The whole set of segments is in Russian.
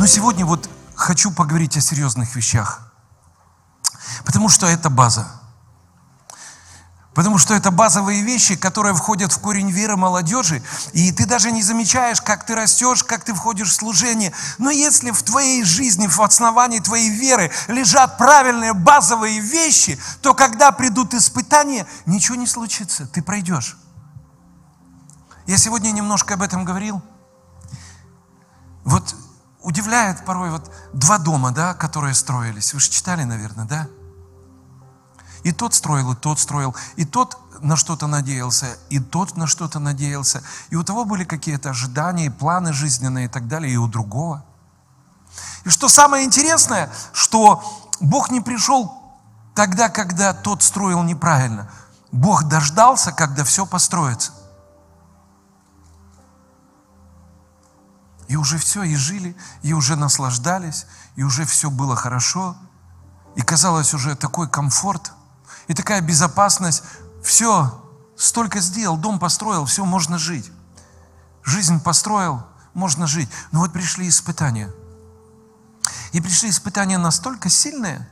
Но сегодня вот хочу поговорить о серьезных вещах. Потому что это база. Потому что это базовые вещи, которые входят в корень веры молодежи, и ты даже не замечаешь, как ты растешь, как ты входишь в служение. Но если в твоей жизни, в основании твоей веры лежат правильные базовые вещи, то когда придут испытания, ничего не случится, ты пройдешь. Я сегодня немножко об этом говорил. Вот удивляет порой вот два дома, да, которые строились. Вы же читали, наверное, да? И тот строил, и тот строил, и тот на что-то надеялся, и тот на что-то надеялся. И у того были какие-то ожидания, планы жизненные и так далее, и у другого. И что самое интересное, что Бог не пришел тогда, когда тот строил неправильно. Бог дождался, когда все построится. И уже все, и жили, и уже наслаждались, и уже все было хорошо. И казалось уже такой комфорт – и такая безопасность. Все, столько сделал, дом построил, все, можно жить. Жизнь построил, можно жить. Но вот пришли испытания. И пришли испытания настолько сильные,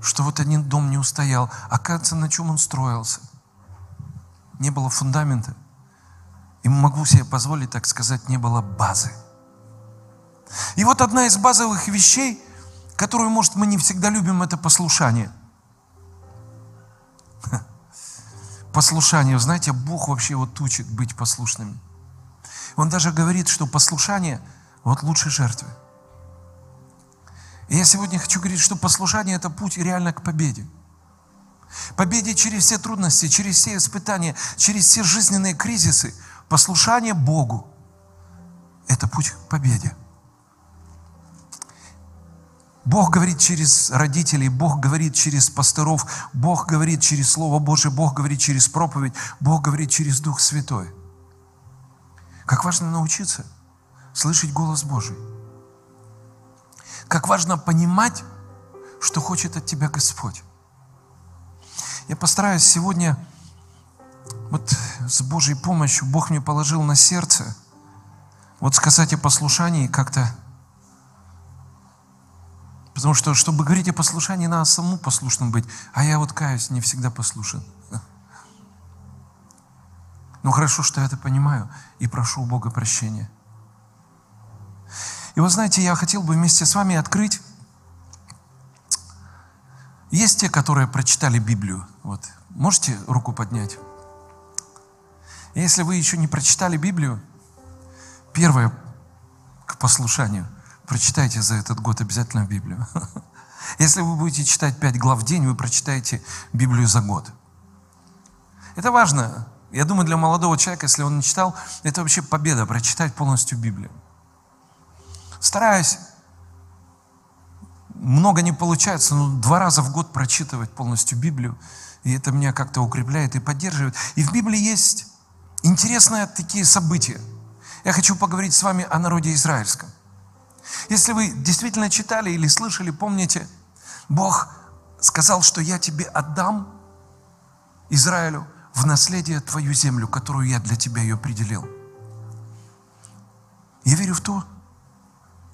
что вот один дом не устоял. Оказывается, на чем он строился? Не было фундамента. И могу себе позволить, так сказать, не было базы. И вот одна из базовых вещей, которую, может, мы не всегда любим, это послушание – послушание. Знаете, Бог вообще вот учит быть послушными. Он даже говорит, что послушание вот лучше жертвы. И я сегодня хочу говорить, что послушание – это путь реально к победе. Победе через все трудности, через все испытания, через все жизненные кризисы. Послушание Богу – это путь к победе. Бог говорит через родителей, Бог говорит через пасторов, Бог говорит через Слово Божие, Бог говорит через проповедь, Бог говорит через Дух Святой. Как важно научиться слышать голос Божий. Как важно понимать, что хочет от тебя Господь. Я постараюсь сегодня, вот с Божьей помощью, Бог мне положил на сердце, вот сказать о послушании как-то Потому что, чтобы говорить о послушании, надо самому послушным быть. А я вот каюсь, не всегда послушен. Но хорошо, что я это понимаю и прошу у Бога прощения. И вот знаете, я хотел бы вместе с вами открыть. Есть те, которые прочитали Библию. Вот. Можете руку поднять? Если вы еще не прочитали Библию, первое к послушанию – Прочитайте за этот год обязательно Библию. Если вы будете читать пять глав в день, вы прочитаете Библию за год. Это важно. Я думаю, для молодого человека, если он не читал, это вообще победа, прочитать полностью Библию. Стараюсь. Много не получается, но два раза в год прочитывать полностью Библию. И это меня как-то укрепляет и поддерживает. И в Библии есть интересные такие события. Я хочу поговорить с вами о народе израильском. Если вы действительно читали или слышали, помните, Бог сказал, что я тебе отдам, Израилю, в наследие твою землю, которую я для тебя ее определил. Я верю в то,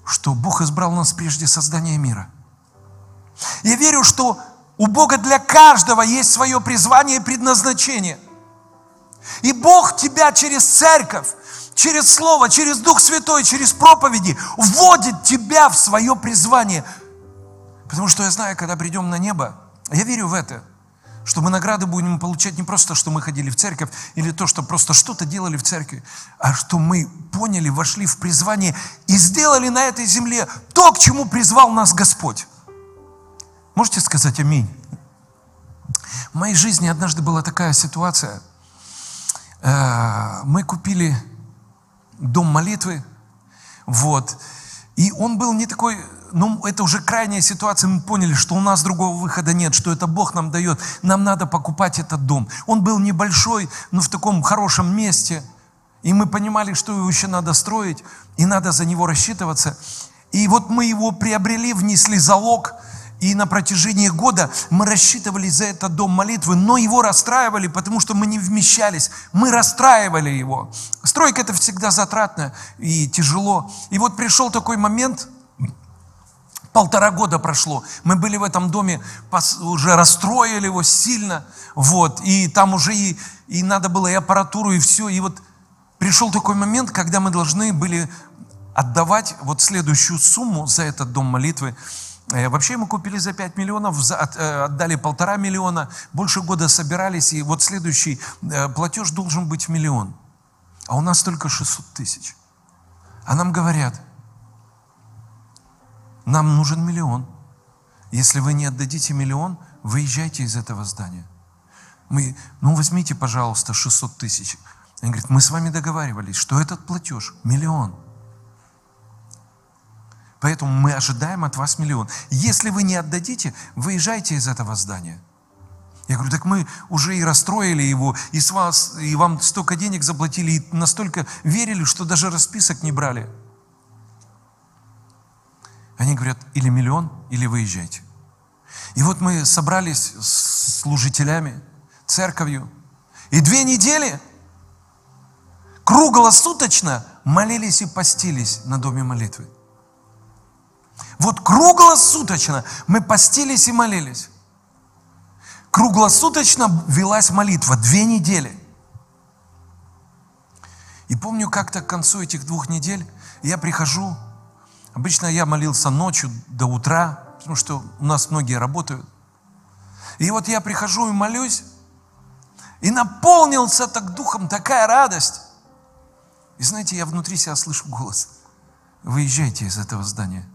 что Бог избрал нас прежде создания мира. Я верю, что у Бога для каждого есть свое призвание и предназначение. И Бог тебя через церковь, через Слово, через Дух Святой, через проповеди вводит тебя в свое призвание. Потому что я знаю, когда придем на небо, я верю в это, что мы награды будем получать не просто, что мы ходили в церковь, или то, что просто что-то делали в церкви, а что мы поняли, вошли в призвание и сделали на этой земле то, к чему призвал нас Господь. Можете сказать аминь? В моей жизни однажды была такая ситуация. Э, мы купили дом молитвы. Вот. И он был не такой, ну, это уже крайняя ситуация, мы поняли, что у нас другого выхода нет, что это Бог нам дает, нам надо покупать этот дом. Он был небольшой, но в таком хорошем месте, и мы понимали, что его еще надо строить, и надо за него рассчитываться. И вот мы его приобрели, внесли залог – и на протяжении года мы рассчитывали за этот дом молитвы, но его расстраивали, потому что мы не вмещались. Мы расстраивали его. Стройка это всегда затратно и тяжело. И вот пришел такой момент, Полтора года прошло. Мы были в этом доме, уже расстроили его сильно. Вот, и там уже и, и надо было и аппаратуру, и все. И вот пришел такой момент, когда мы должны были отдавать вот следующую сумму за этот дом молитвы. Э, вообще мы купили за 5 миллионов, э, отдали полтора миллиона, больше года собирались, и вот следующий э, платеж должен быть миллион. А у нас только 600 тысяч. А нам говорят, нам нужен миллион. Если вы не отдадите миллион, выезжайте из этого здания. Мы, ну возьмите, пожалуйста, 600 тысяч. Они говорят, мы с вами договаривались, что этот платеж миллион. Поэтому мы ожидаем от вас миллион. Если вы не отдадите, выезжайте из этого здания. Я говорю, так мы уже и расстроили его, и, с вас, и вам столько денег заплатили, и настолько верили, что даже расписок не брали. Они говорят, или миллион, или выезжайте. И вот мы собрались с служителями, церковью, и две недели круглосуточно молились и постились на доме молитвы. Вот круглосуточно мы постились и молились. Круглосуточно велась молитва, две недели. И помню, как-то к концу этих двух недель я прихожу, обычно я молился ночью до утра, потому что у нас многие работают. И вот я прихожу и молюсь, и наполнился так духом, такая радость. И знаете, я внутри себя слышу голос. Выезжайте из этого здания.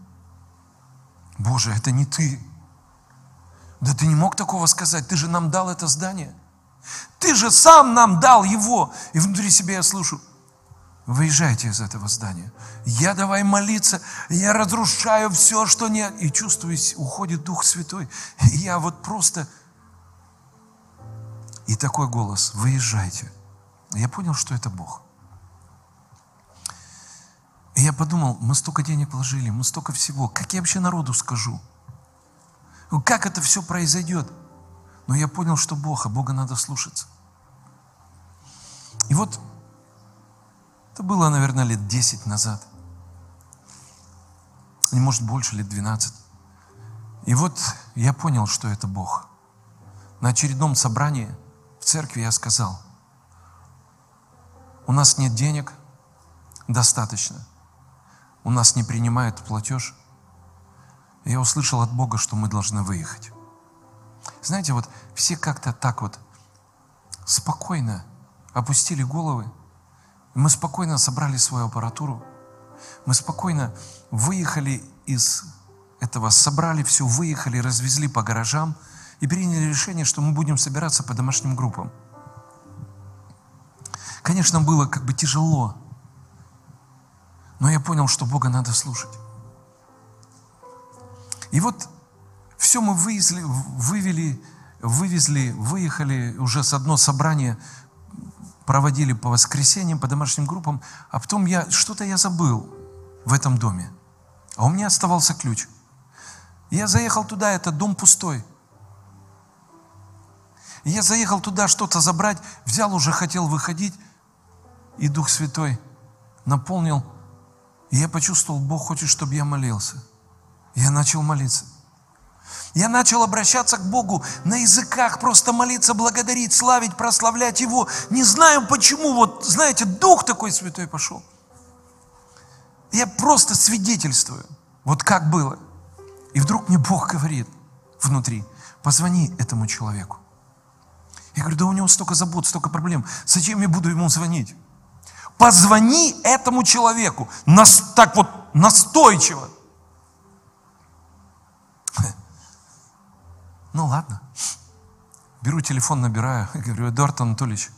Боже, это не ты. Да ты не мог такого сказать. Ты же нам дал это здание. Ты же сам нам дал его. И внутри себя я слышу. Выезжайте из этого здания. Я давай молиться. Я разрушаю все, что нет. И чувствую, уходит Дух Святой. И я вот просто... И такой голос. Выезжайте. Я понял, что это Бог. И я подумал, мы столько денег вложили, мы столько всего. Как я вообще народу скажу? Ну, как это все произойдет? Но я понял, что Бог, а Бога надо слушаться. И вот это было, наверное, лет 10 назад. Не может больше, лет 12. И вот я понял, что это Бог. На очередном собрании в церкви я сказал, у нас нет денег, достаточно – у нас не принимают платеж. Я услышал от Бога, что мы должны выехать. Знаете, вот все как-то так вот спокойно опустили головы. Мы спокойно собрали свою аппаратуру. Мы спокойно выехали из этого, собрали все, выехали, развезли по гаражам и приняли решение, что мы будем собираться по домашним группам. Конечно, было как бы тяжело, но я понял, что Бога надо слушать. И вот все мы вывезли, вывели, вывезли, выехали уже с одно собрание, проводили по воскресеньям, по домашним группам, а потом я, что-то я забыл в этом доме. А у меня оставался ключ. Я заехал туда, этот дом пустой. Я заехал туда что-то забрать, взял, уже хотел выходить, и Дух Святой наполнил и я почувствовал, Бог хочет, чтобы я молился. Я начал молиться. Я начал обращаться к Богу на языках, просто молиться, благодарить, славить, прославлять Его. Не знаю почему, вот знаете, Дух такой святой пошел. Я просто свидетельствую, вот как было. И вдруг мне Бог говорит внутри, позвони этому человеку. Я говорю, да у него столько забот, столько проблем. Зачем я буду ему звонить? Позвони этому человеку. Нас, так вот настойчиво. Ну ладно. Беру телефон, набираю. Говорю, Эдуард Анатольевич,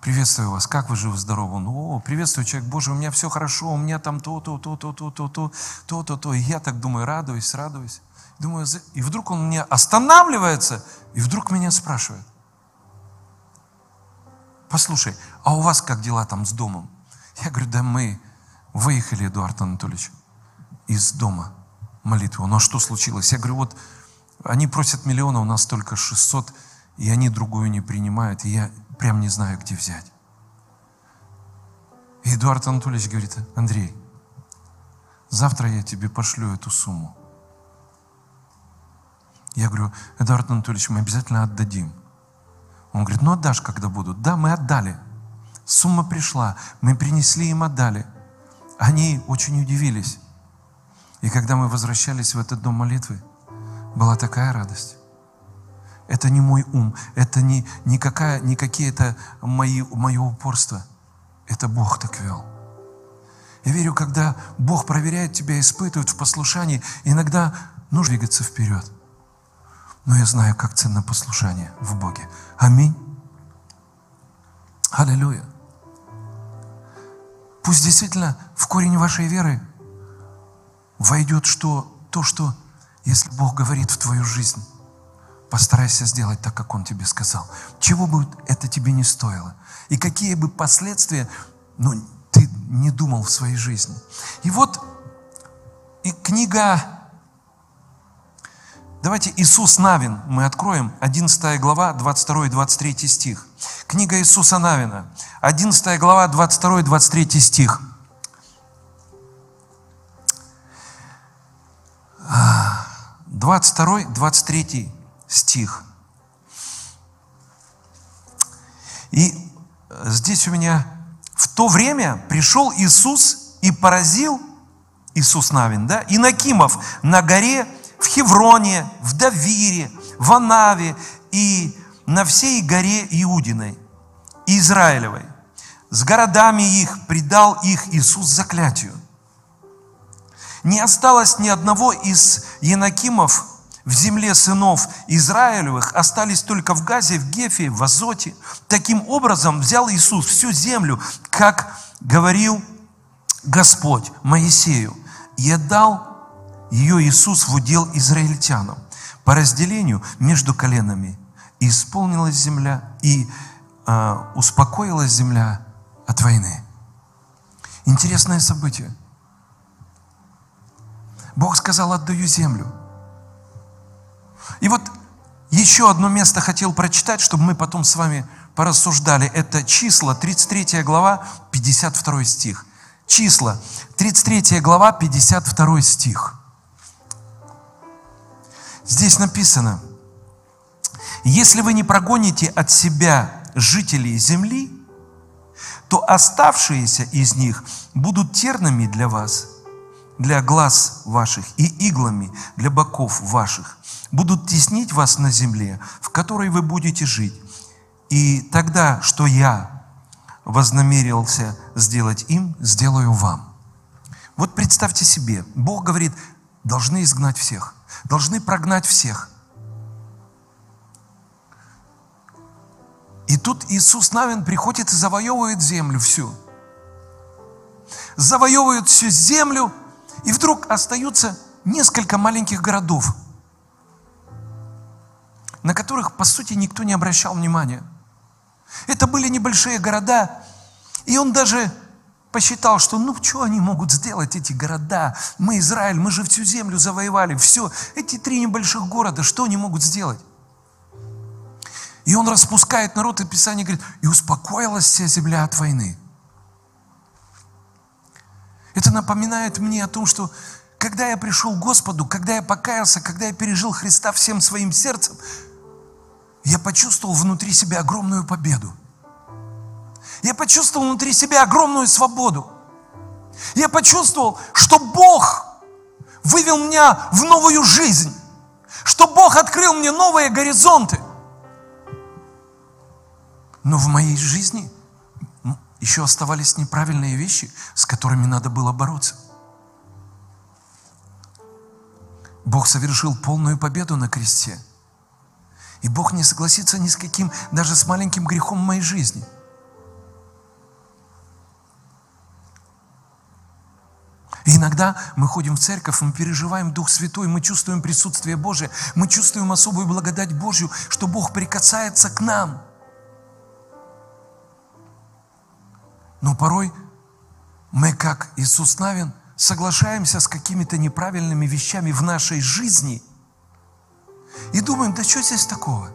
приветствую вас. Как вы живы-здоровы? Он, о, приветствую, человек Божий, у меня все хорошо, у меня там то, то, то, то, то, то, то, то, то, то. И я так думаю, радуюсь, радуюсь. Думаю, и вдруг он мне останавливается, и вдруг меня спрашивает послушай, а у вас как дела там с домом? Я говорю, да мы выехали, Эдуард Анатольевич, из дома молитвы. Ну а что случилось? Я говорю, вот они просят миллиона, у нас только 600, и они другую не принимают, и я прям не знаю, где взять. И Эдуард Анатольевич говорит, Андрей, завтра я тебе пошлю эту сумму. Я говорю, Эдуард Анатольевич, мы обязательно отдадим. Он говорит, ну отдашь, когда будут. Да, мы отдали. Сумма пришла, мы принесли им, отдали. Они очень удивились. И когда мы возвращались в этот дом молитвы, была такая радость. Это не мой ум, это не, не, какая, не какие-то мои, мое упорство. Это Бог так вел. Я верю, когда Бог проверяет тебя, испытывает в послушании, иногда нужно двигаться вперед. Но я знаю, как ценно послушание в Боге. Аминь. Аллилуйя. Пусть действительно в корень вашей веры войдет что, то, что если Бог говорит в твою жизнь, постарайся сделать так, как Он тебе сказал. Чего бы это тебе не стоило. И какие бы последствия ну, ты не думал в своей жизни. И вот и книга, давайте Иисус Навин мы откроем, 11 глава, 22 и 23 стих. Книга Иисуса Навина, 11 глава, 22 и 23 стих. 22, 23 стих. И здесь у меня в то время пришел Иисус и поразил, Иисус Навин, да, Инакимов на горе в Хевроне, в Давире, в Анаве и на всей горе Иудиной, Израилевой. С городами их предал их Иисус заклятию. Не осталось ни одного из Янакимов в земле сынов Израилевых, остались только в Газе, в Гефе, в Азоте. Таким образом взял Иисус всю землю, как говорил Господь Моисею, и отдал ее Иисус в удел израильтянам по разделению между коленами. Исполнилась земля, и э, успокоилась земля от войны. Интересное событие. Бог сказал, отдаю землю. И вот еще одно место хотел прочитать, чтобы мы потом с вами порассуждали. Это числа, 33 глава, 52 стих. Числа, 33 глава, 52 стих. Здесь написано, если вы не прогоните от себя жителей земли, то оставшиеся из них будут тернами для вас – для глаз ваших и иглами для боков ваших. Будут теснить вас на земле, в которой вы будете жить. И тогда, что я вознамерился сделать им, сделаю вам. Вот представьте себе, Бог говорит, должны изгнать всех, должны прогнать всех. И тут Иисус Навин приходит и завоевывает землю всю. Завоевывает всю землю, и вдруг остаются несколько маленьких городов, на которых, по сути, никто не обращал внимания. Это были небольшие города, и он даже посчитал, что ну что они могут сделать, эти города? Мы Израиль, мы же всю землю завоевали, все. Эти три небольших города, что они могут сделать? И он распускает народ, и Писание говорит, и успокоилась вся земля от войны. Это напоминает мне о том, что когда я пришел к Господу, когда я покаялся, когда я пережил Христа всем своим сердцем, я почувствовал внутри себя огромную победу. Я почувствовал внутри себя огромную свободу. Я почувствовал, что Бог вывел меня в новую жизнь, что Бог открыл мне новые горизонты. Но в моей жизни – еще оставались неправильные вещи, с которыми надо было бороться. Бог совершил полную победу на кресте. И Бог не согласится ни с каким, даже с маленьким грехом в моей жизни. Иногда мы ходим в церковь, мы переживаем Дух Святой, мы чувствуем присутствие Божие, мы чувствуем особую благодать Божью, что Бог прикасается к нам – Но порой мы, как Иисус Навин, соглашаемся с какими-то неправильными вещами в нашей жизни и думаем, да что здесь такого?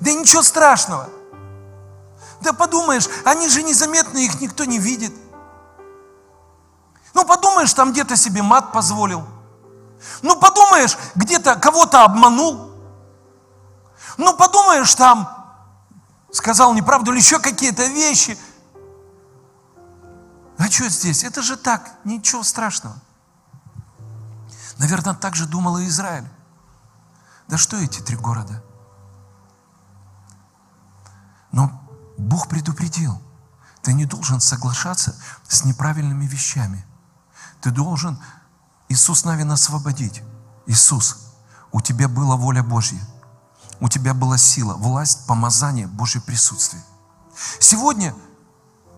Да ничего страшного. Да подумаешь, они же незаметны, их никто не видит. Ну подумаешь, там где-то себе мат позволил. Ну подумаешь, где-то кого-то обманул. Ну, подумаешь, там сказал неправду или еще какие-то вещи. А что здесь? Это же так, ничего страшного. Наверное, так же думал и Израиль. Да что эти три города? Но Бог предупредил, ты не должен соглашаться с неправильными вещами. Ты должен Иисус Навин освободить. Иисус, у тебя была воля Божья. У тебя была сила, власть, помазание, Божье присутствие. Сегодня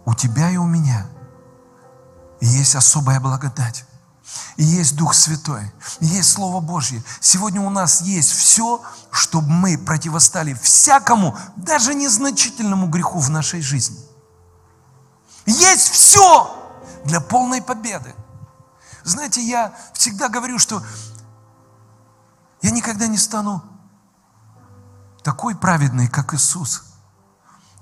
у тебя и у меня есть особая благодать. И есть Дух Святой, и есть Слово Божье. Сегодня у нас есть все, чтобы мы противостали всякому, даже незначительному греху в нашей жизни. Есть все для полной победы. Знаете, я всегда говорю, что я никогда не стану такой праведный, как Иисус.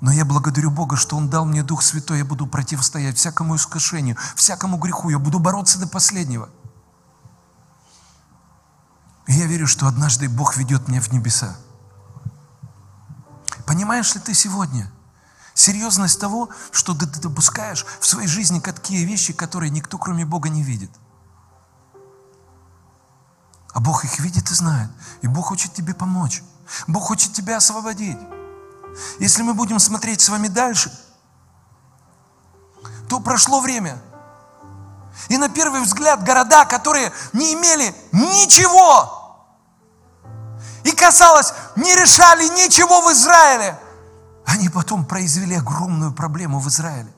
Но я благодарю Бога, что Он дал мне Дух Святой, я буду противостоять всякому искушению, всякому греху, я буду бороться до последнего. И я верю, что однажды Бог ведет меня в небеса. Понимаешь ли ты сегодня серьезность того, что ты допускаешь в своей жизни такие вещи, которые никто, кроме Бога, не видит? А Бог их видит и знает. И Бог хочет тебе помочь. Бог хочет тебя освободить. Если мы будем смотреть с вами дальше, то прошло время. И на первый взгляд города, которые не имели ничего, и казалось, не решали ничего в Израиле, они потом произвели огромную проблему в Израиле.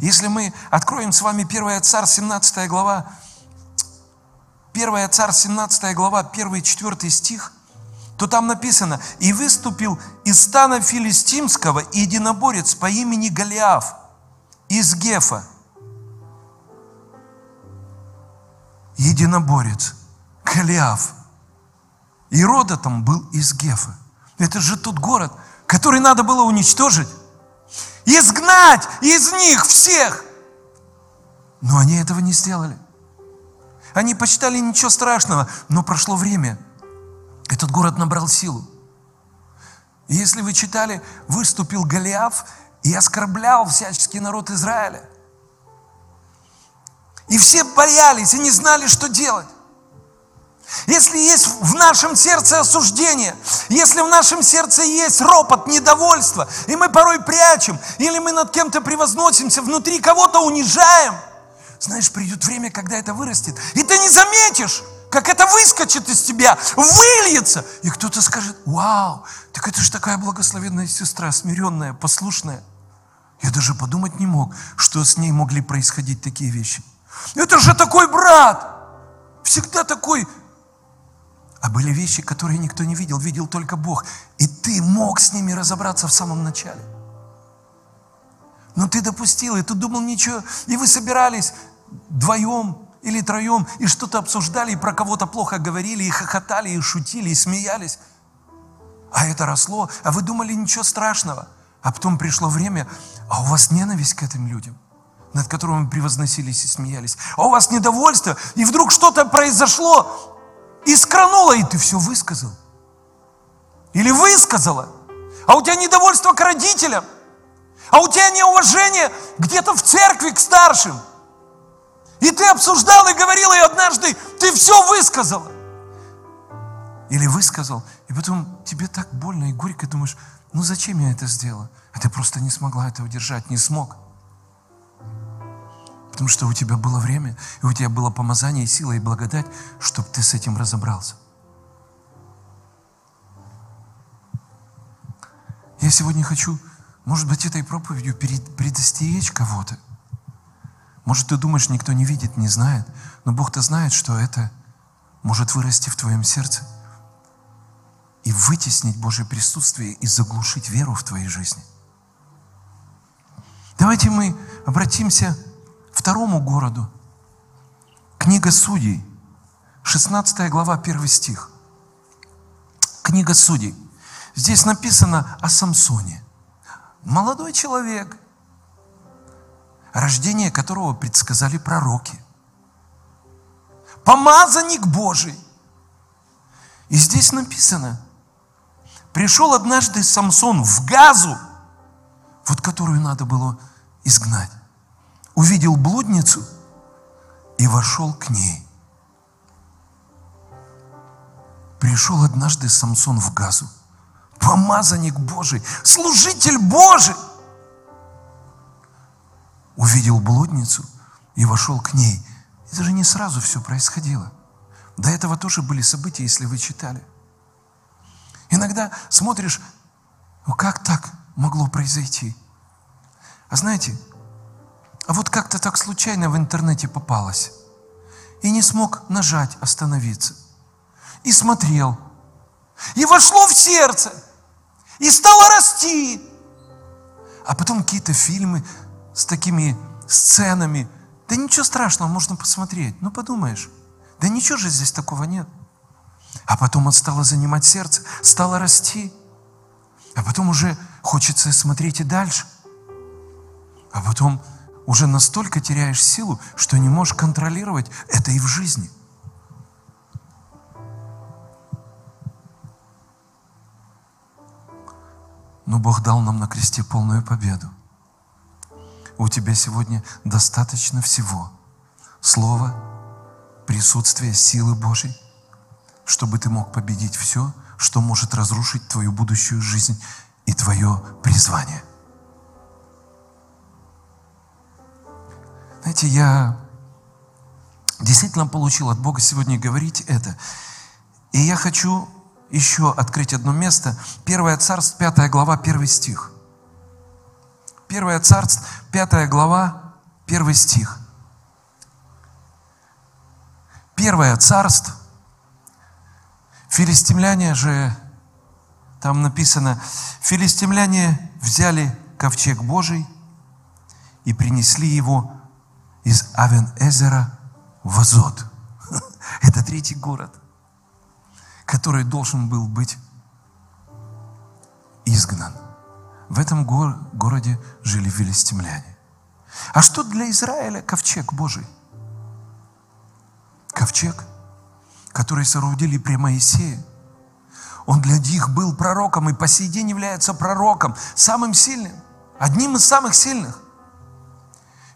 Если мы откроем с вами 1 Царь, 17 глава, 1 Царь, 17 глава, 1 и 4 стих, то там написано, «И выступил из стана филистимского единоборец по имени Голиаф из Гефа». Единоборец, Голиаф. И рода там был из Гефа. Это же тот город, который надо было уничтожить. Изгнать из них всех. Но они этого не сделали. Они посчитали ничего страшного, но прошло время. Этот город набрал силу. Если вы читали, выступил Голиаф и оскорблял всяческий народ Израиля. И все боялись и не знали, что делать. Если есть в нашем сердце осуждение, если в нашем сердце есть ропот, недовольство, и мы порой прячем, или мы над кем-то превозносимся, внутри кого-то унижаем – знаешь, придет время, когда это вырастет, и ты не заметишь, как это выскочит из тебя, выльется. И кто-то скажет, вау, так это же такая благословенная сестра, смиренная, послушная. Я даже подумать не мог, что с ней могли происходить такие вещи. Это же такой брат, всегда такой. А были вещи, которые никто не видел, видел только Бог. И ты мог с ними разобраться в самом начале. Но ты допустил, и ты думал ничего, и вы собирались вдвоем или троем, и что-то обсуждали, и про кого-то плохо говорили, и хохотали, и шутили, и смеялись. А это росло, а вы думали ничего страшного. А потом пришло время, а у вас ненависть к этим людям, над которыми вы превозносились и смеялись. А у вас недовольство, и вдруг что-то произошло, искрануло, и ты все высказал. Или высказала. А у тебя недовольство к родителям – а у тебя неуважение где-то в церкви к старшим. И ты обсуждал и говорил, и однажды ты все высказал. Или высказал, и потом тебе так больно и горько, думаешь, ну зачем я это сделала? А ты просто не смогла это удержать, не смог. Потому что у тебя было время, и у тебя было помазание, сила и благодать, чтобы ты с этим разобрался. Я сегодня хочу может быть, этой проповедью предостеречь кого-то. Может, ты думаешь, никто не видит, не знает, но Бог-то знает, что это может вырасти в твоем сердце и вытеснить Божье присутствие и заглушить веру в твоей жизни. Давайте мы обратимся к второму городу. Книга Судей, 16 глава, 1 стих. Книга Судей. Здесь написано о Самсоне молодой человек, рождение которого предсказали пророки. Помазанник Божий. И здесь написано, Пришел однажды Самсон в Газу, вот которую надо было изгнать. Увидел блудницу и вошел к ней. Пришел однажды Самсон в Газу, помазанник Божий, служитель Божий. Увидел блудницу и вошел к ней. Это же не сразу все происходило. До этого тоже были события, если вы читали. Иногда смотришь, ну как так могло произойти? А знаете, а вот как-то так случайно в интернете попалось. И не смог нажать остановиться. И смотрел. И вошло в сердце. И стало расти. А потом какие-то фильмы с такими сценами. Да ничего страшного, можно посмотреть. Ну подумаешь. Да ничего же здесь такого нет. А потом он стало занимать сердце, стало расти. А потом уже хочется смотреть и дальше. А потом уже настолько теряешь силу, что не можешь контролировать это и в жизни. Но Бог дал нам на кресте полную победу. У тебя сегодня достаточно всего. Слова, присутствие силы Божьей, чтобы ты мог победить все, что может разрушить твою будущую жизнь и твое призвание. Знаете, я действительно получил от Бога сегодня говорить это. И я хочу еще открыть одно место. Первое царство, пятая глава, первый стих. Первое царство, пятая глава, первый стих. Первое царство. Филистимляне же, там написано, филистимляне взяли ковчег Божий и принесли его из Авен-Эзера в Азот. Это третий город, который должен был быть изгнан. В этом гор- городе жили филистимляне. А что для Израиля ковчег Божий? ковчег, который соорудили при Моисее. Он для них был пророком и по сей день является пророком, самым сильным, одним из самых сильных.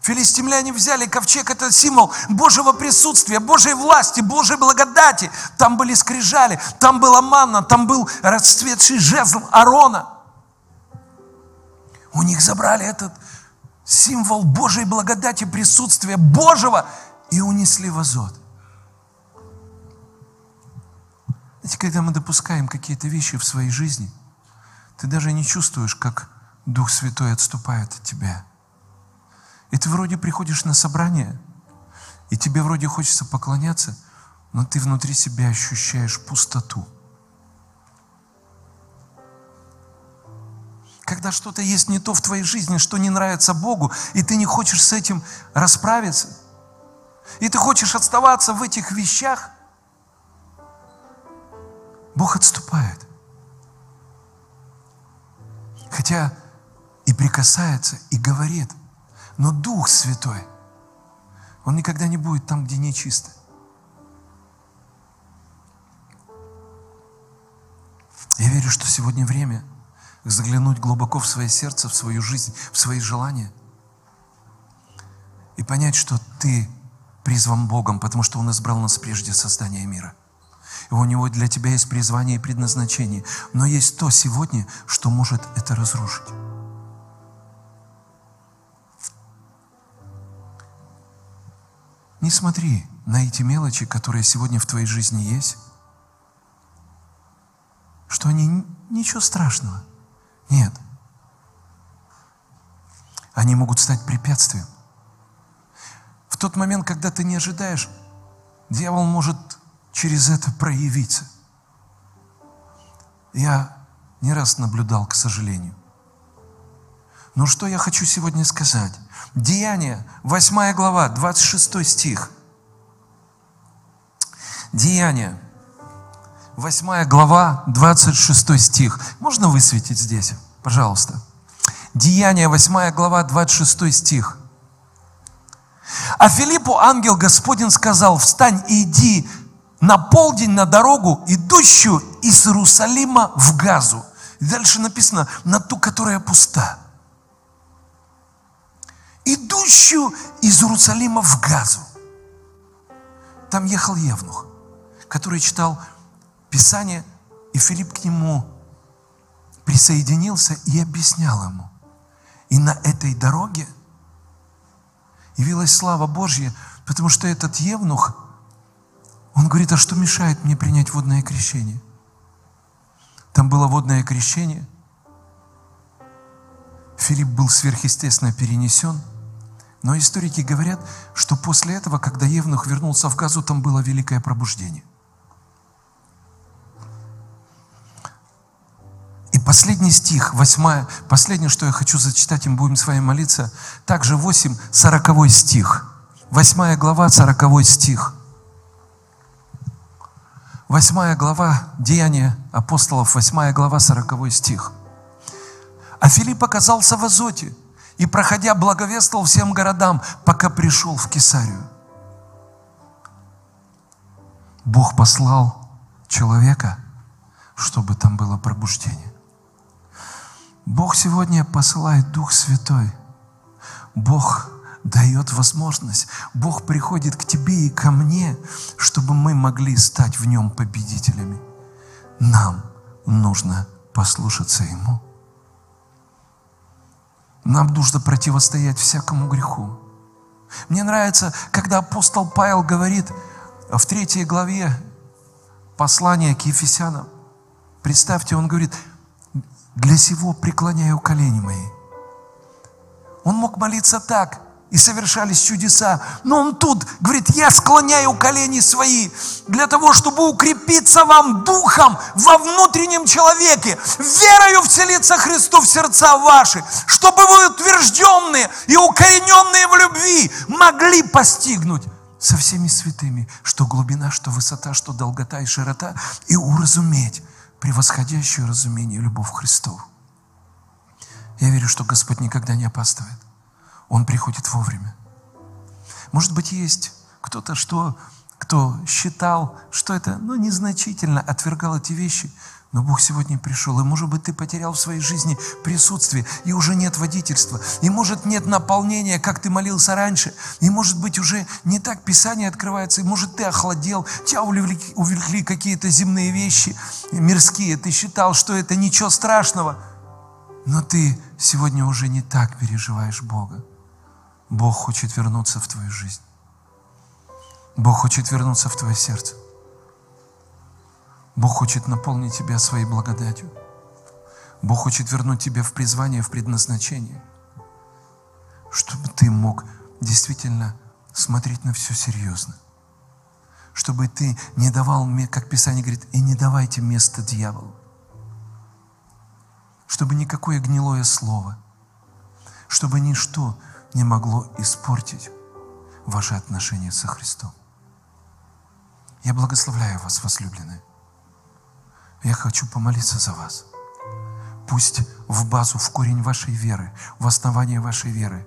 Филистимляне взяли ковчег, это символ Божьего присутствия, Божьей власти, Божьей благодати. Там были скрижали, там была манна, там был расцветший жезл Арона. У них забрали этот символ Божьей благодати, присутствия Божьего и унесли в азот. Знаете, когда мы допускаем какие-то вещи в своей жизни, ты даже не чувствуешь, как Дух Святой отступает от тебя. И ты вроде приходишь на собрание, и тебе вроде хочется поклоняться, но ты внутри себя ощущаешь пустоту. Когда что-то есть не то в твоей жизни, что не нравится Богу, и ты не хочешь с этим расправиться, и ты хочешь оставаться в этих вещах – Бог отступает. Хотя и прикасается, и говорит. Но Дух Святой, Он никогда не будет там, где нечисто. Я верю, что сегодня время заглянуть глубоко в свое сердце, в свою жизнь, в свои желания и понять, что ты призван Богом, потому что Он избрал нас прежде создания мира – и у него для тебя есть призвание и предназначение. Но есть то сегодня, что может это разрушить. Не смотри на эти мелочи, которые сегодня в твоей жизни есть, что они ничего страшного. Нет. Они могут стать препятствием. В тот момент, когда ты не ожидаешь, дьявол может через это проявиться. Я не раз наблюдал, к сожалению. Но что я хочу сегодня сказать? Деяние, 8 глава, 26 стих. Деяние, 8 глава, 26 стих. Можно высветить здесь, пожалуйста? Деяние, 8 глава, 26 стих. А Филиппу ангел Господень сказал, встань и иди на полдень на дорогу, идущую из Иерусалима в Газу. И дальше написано, на ту, которая пуста. Идущую из Иерусалима в Газу. Там ехал Евнух, который читал Писание, и Филипп к нему присоединился и объяснял ему. И на этой дороге явилась слава Божья, потому что этот Евнух, он говорит, а что мешает мне принять водное крещение? Там было водное крещение. Филипп был сверхъестественно перенесен – но историки говорят, что после этого, когда Евнух вернулся в Газу, там было великое пробуждение. Последний стих, восьмая, последнее, что я хочу зачитать, и мы будем с вами молиться, также 8, 40 стих. Восьмая глава, 40 стих. Восьмая глава, Деяния апостолов, восьмая глава, 40 стих. А Филипп оказался в Азоте – и, проходя, благовествовал всем городам, пока пришел в Кесарию. Бог послал человека, чтобы там было пробуждение. Бог сегодня посылает Дух Святой. Бог дает возможность. Бог приходит к тебе и ко мне, чтобы мы могли стать в нем победителями. Нам нужно послушаться Ему. Нам нужно противостоять всякому греху. Мне нравится, когда апостол Павел говорит в третьей главе послания к Ефесянам. Представьте, он говорит, для сего преклоняю колени мои. Он мог молиться так, и совершались чудеса. Но он тут говорит, я склоняю колени свои для того, чтобы укрепиться вам духом во внутреннем человеке, верою вселиться Христу в сердца ваши, чтобы вы утвержденные и укорененные в любви могли постигнуть со всеми святыми, что глубина, что высота, что долгота и широта, и уразуметь превосходящее разумение любовь Христову. Я верю, что Господь никогда не опаздывает. Он приходит вовремя. Может быть, есть кто-то, что, кто считал, что это ну, незначительно, отвергал эти вещи, но Бог сегодня пришел, и может быть ты потерял в своей жизни присутствие, и уже нет водительства, и может нет наполнения, как ты молился раньше, и может быть уже не так Писание открывается, и может ты охладел, тебя увлекли, увлекли какие-то земные вещи мирские, ты считал, что это ничего страшного, но ты сегодня уже не так переживаешь Бога. Бог хочет вернуться в твою жизнь. Бог хочет вернуться в твое сердце. Бог хочет наполнить тебя своей благодатью. Бог хочет вернуть тебя в призвание, в предназначение, чтобы ты мог действительно смотреть на все серьезно. Чтобы ты не давал, как Писание говорит, и не давайте место дьяволу. Чтобы никакое гнилое слово, чтобы ничто не могло испортить ваши отношения со Христом. Я благословляю вас, возлюбленные. Я хочу помолиться за вас. Пусть в базу, в корень вашей веры, в основание вашей веры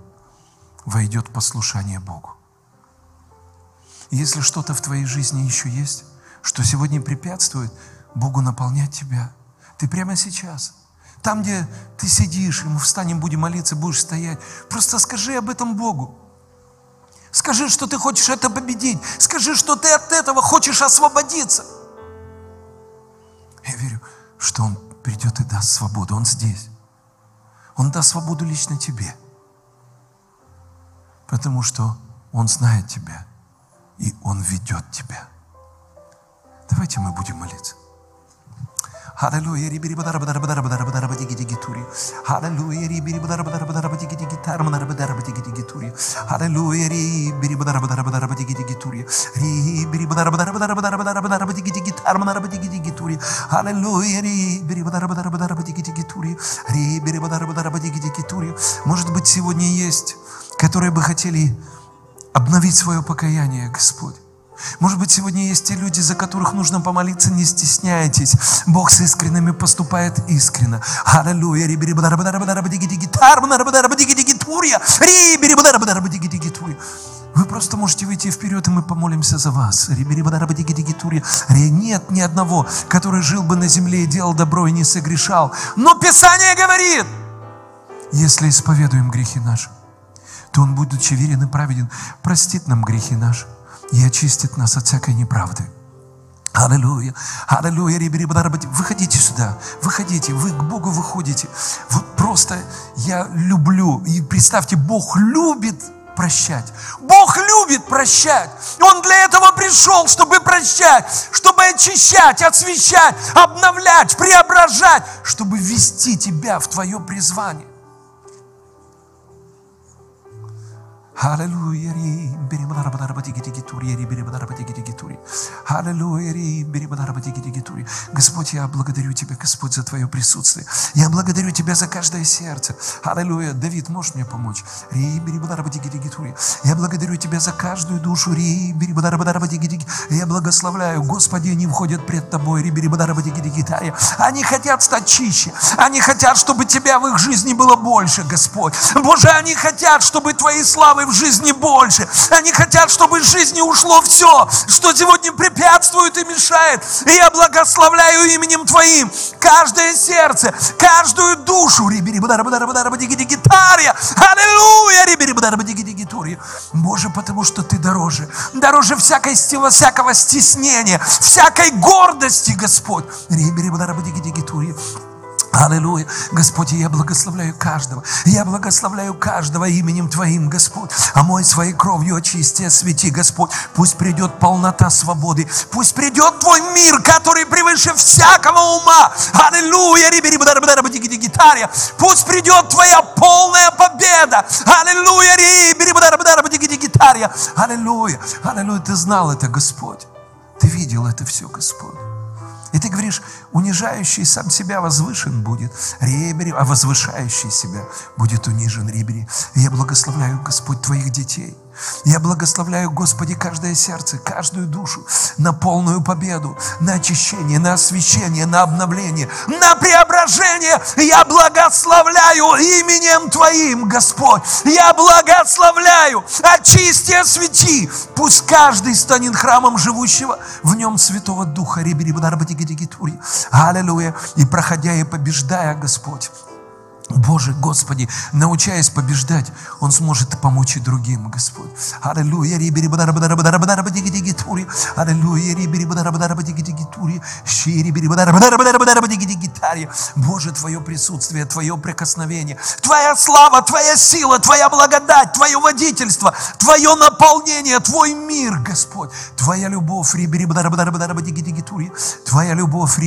войдет послушание Богу. Если что-то в твоей жизни еще есть, что сегодня препятствует Богу наполнять тебя, ты прямо сейчас – там, где ты сидишь, и мы встанем, будем молиться, будешь стоять, просто скажи об этом Богу. Скажи, что ты хочешь это победить. Скажи, что ты от этого хочешь освободиться. Я верю, что Он придет и даст свободу. Он здесь. Он даст свободу лично тебе. Потому что Он знает тебя, и Он ведет тебя. Давайте мы будем молиться. Hallelujah. Hallelujah. Может быть, сегодня есть, которые бы хотели обновить свое покаяние, Господь. Может быть, сегодня есть те люди, за которых нужно помолиться, не стесняйтесь. Бог с искренними поступает искренно. Аллилуйя. Вы просто можете выйти вперед, и мы помолимся за вас. Нет ни одного, который жил бы на земле и делал добро и не согрешал. Но Писание говорит, если исповедуем грехи наши, то Он, будучи верен и праведен, простит нам грехи наши и очистит нас от всякой неправды. Аллилуйя, аллилуйя, выходите сюда, выходите, вы к Богу выходите. Вот просто я люблю, и представьте, Бог любит прощать. Бог любит прощать. Он для этого пришел, чтобы прощать, чтобы очищать, освещать, обновлять, преображать, чтобы ввести тебя в твое призвание. Аллилуйя, Аллилуйя, Господь, я благодарю Тебя, Господь, за Твое присутствие. Я благодарю Тебя за каждое сердце. Аллилуйя. Давид, можешь мне помочь? Я благодарю Тебя за каждую душу. Я благословляю. Господи, они входят пред Тобой. Они хотят стать чище. Они хотят, чтобы Тебя в их жизни было больше, Господь. Боже, они хотят, чтобы Твоей славы в жизни больше. Они хотят, чтобы из жизни ушло все, что сегодня препятствует и мешает. И я благословляю именем Твоим каждое сердце, каждую душу. Аллилуйя! Боже, потому что Ты дороже. Дороже всякой, всякого стеснения, всякой гордости, Господь. Аллилуйя. Господь, я благословляю каждого. Я благословляю каждого именем Твоим, Господь. А мой своей кровью очисти, освети, Господь. Пусть придет полнота свободы. Пусть придет Твой мир, который превыше всякого ума. Аллилуйя. Пусть придет Твоя полная победа. Аллилуйя. Аллилуйя. Аллилуйя. Ты знал это, Господь. Ты видел это все, Господь. И ты говоришь, унижающий сам себя возвышен будет, ребери, а возвышающий себя будет унижен, ребери. И я благословляю, Господь, Твоих детей – я благословляю, Господи, каждое сердце, каждую душу на полную победу, на очищение, на освящение, на обновление, на преображение. Я благословляю именем Твоим, Господь. Я благословляю, очисти, освети. Пусть каждый станет храмом живущего в нем Святого Духа. Аллилуйя. И проходя и побеждая, Господь, Боже, Господи, научаясь побеждать, Он сможет помочь и другим, Господь. Аллилуйя. Аллилуйя. Боже, Твое присутствие, Твое прикосновение, Твоя слава, Твоя сила, Твоя благодать, Твое водительство, Твое наполнение, Твой мир, Господь. Твоя любовь. Твоя любовь.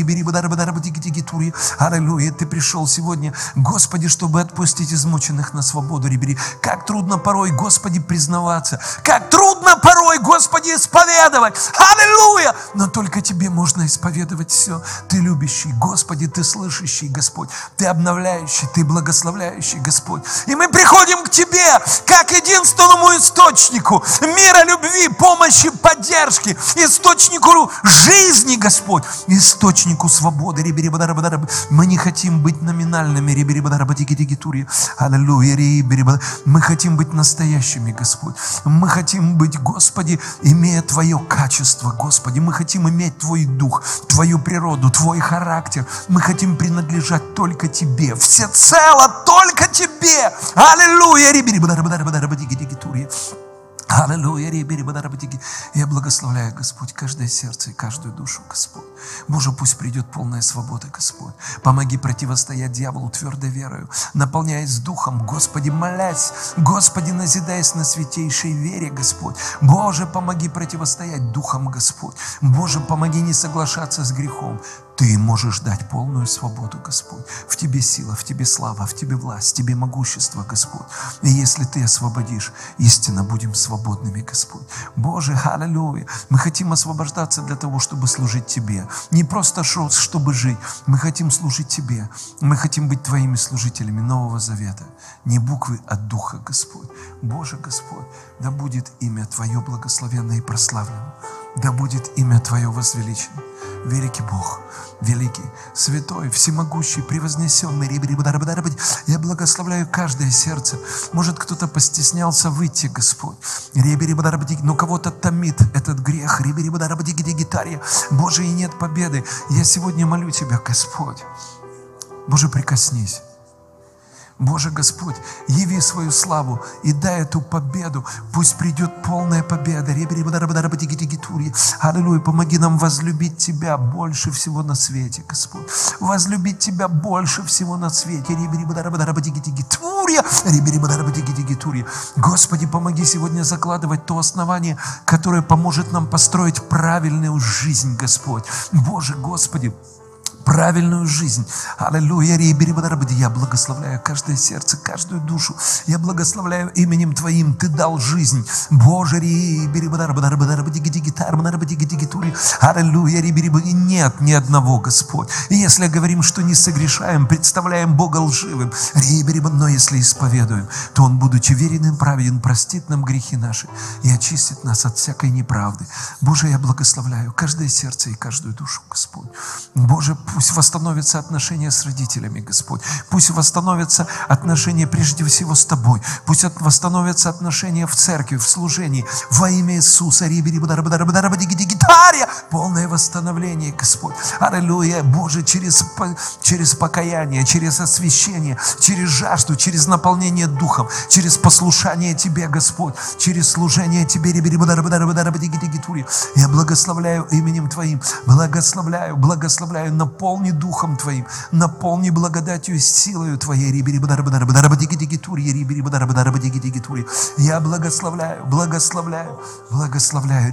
Аллилуйя. Ты пришел сегодня, Господи, Господи, чтобы отпустить измученных на свободу, ребери. Как трудно порой, Господи, признаваться. Как трудно порой, Господи, исповедовать. Аллилуйя! Но только Тебе можно исповедовать все. Ты любящий, Господи, Ты слышащий, Господь. Ты обновляющий, Ты благословляющий, Господь. И мы приходим к Тебе, как единственному источнику мира, любви, помощи, поддержки, источнику жизни, Господь, источнику свободы. Мы не хотим быть номинальными, Аллилуйя. Мы хотим быть настоящими, Господь. Мы хотим быть, Господи, имея Твое качество, Господи. Мы хотим иметь Твой дух, Твою природу, Твой характер. Мы хотим принадлежать только Тебе. Всецело только Тебе. Аллилуйя. Аллилуйя, Я благословляю, Господь, каждое сердце и каждую душу, Господь. Боже, пусть придет полная свобода, Господь. Помоги противостоять дьяволу твердой верою, наполняясь духом, Господи, молясь, Господи, назидаясь на святейшей вере, Господь. Боже, помоги противостоять духом, Господь. Боже, помоги не соглашаться с грехом. Ты можешь дать полную свободу, Господь. В Тебе сила, в Тебе слава, в Тебе власть, в Тебе могущество, Господь. И если Ты освободишь, истинно будем свободными, Господь. Боже, аллилуйя. Мы хотим освобождаться для того, чтобы служить Тебе. Не просто чтобы жить. Мы хотим служить Тебе. Мы хотим быть Твоими служителями Нового Завета. Не буквы, а Духа, Господь. Боже, Господь, да будет имя Твое благословенное и прославлено. Да будет имя Твое возвеличено. Великий Бог, великий, святой, всемогущий, превознесенный. Я благословляю каждое сердце. Может, кто-то постеснялся выйти, Господь. Но кого-то томит этот грех. Боже, и нет победы. Я сегодня молю Тебя, Господь. Боже, прикоснись. Боже Господь, яви свою славу и дай эту победу. Пусть придет полная победа. Аллилуйя, помоги нам возлюбить Тебя больше всего на свете, Господь. Возлюбить Тебя больше всего на свете. Господи, помоги сегодня закладывать то основание, которое поможет нам построить правильную жизнь, Господь. Боже, Господи, правильную жизнь. Аллилуйя. Я благословляю каждое сердце, каждую душу. Я благословляю именем Твоим. Ты дал жизнь. Боже, Аллилуйя. Нет ни одного, Господь. И если говорим, что не согрешаем, представляем Бога лживым. Но если исповедуем, то Он, будучи верен и праведен, простит нам грехи наши и очистит нас от всякой неправды. Боже, я благословляю каждое сердце и каждую душу, Господь. Боже, Пусть восстановятся отношения с родителями, Господь. Пусть восстановятся отношения прежде всего с Тобой. Пусть восстановятся отношения в церкви, в служении. Во имя Иисуса. Полное восстановление, Господь. Аллилуйя. Боже, через, через покаяние, через освящение, через жажду, через наполнение Духом, через послушание Тебе, Господь, через служение Тебе. Я благословляю именем Твоим. Благословляю, благословляю на пол наполни Духом Твоим, наполни благодатью и силою Твоей. Я благословляю, благословляю, благословляю.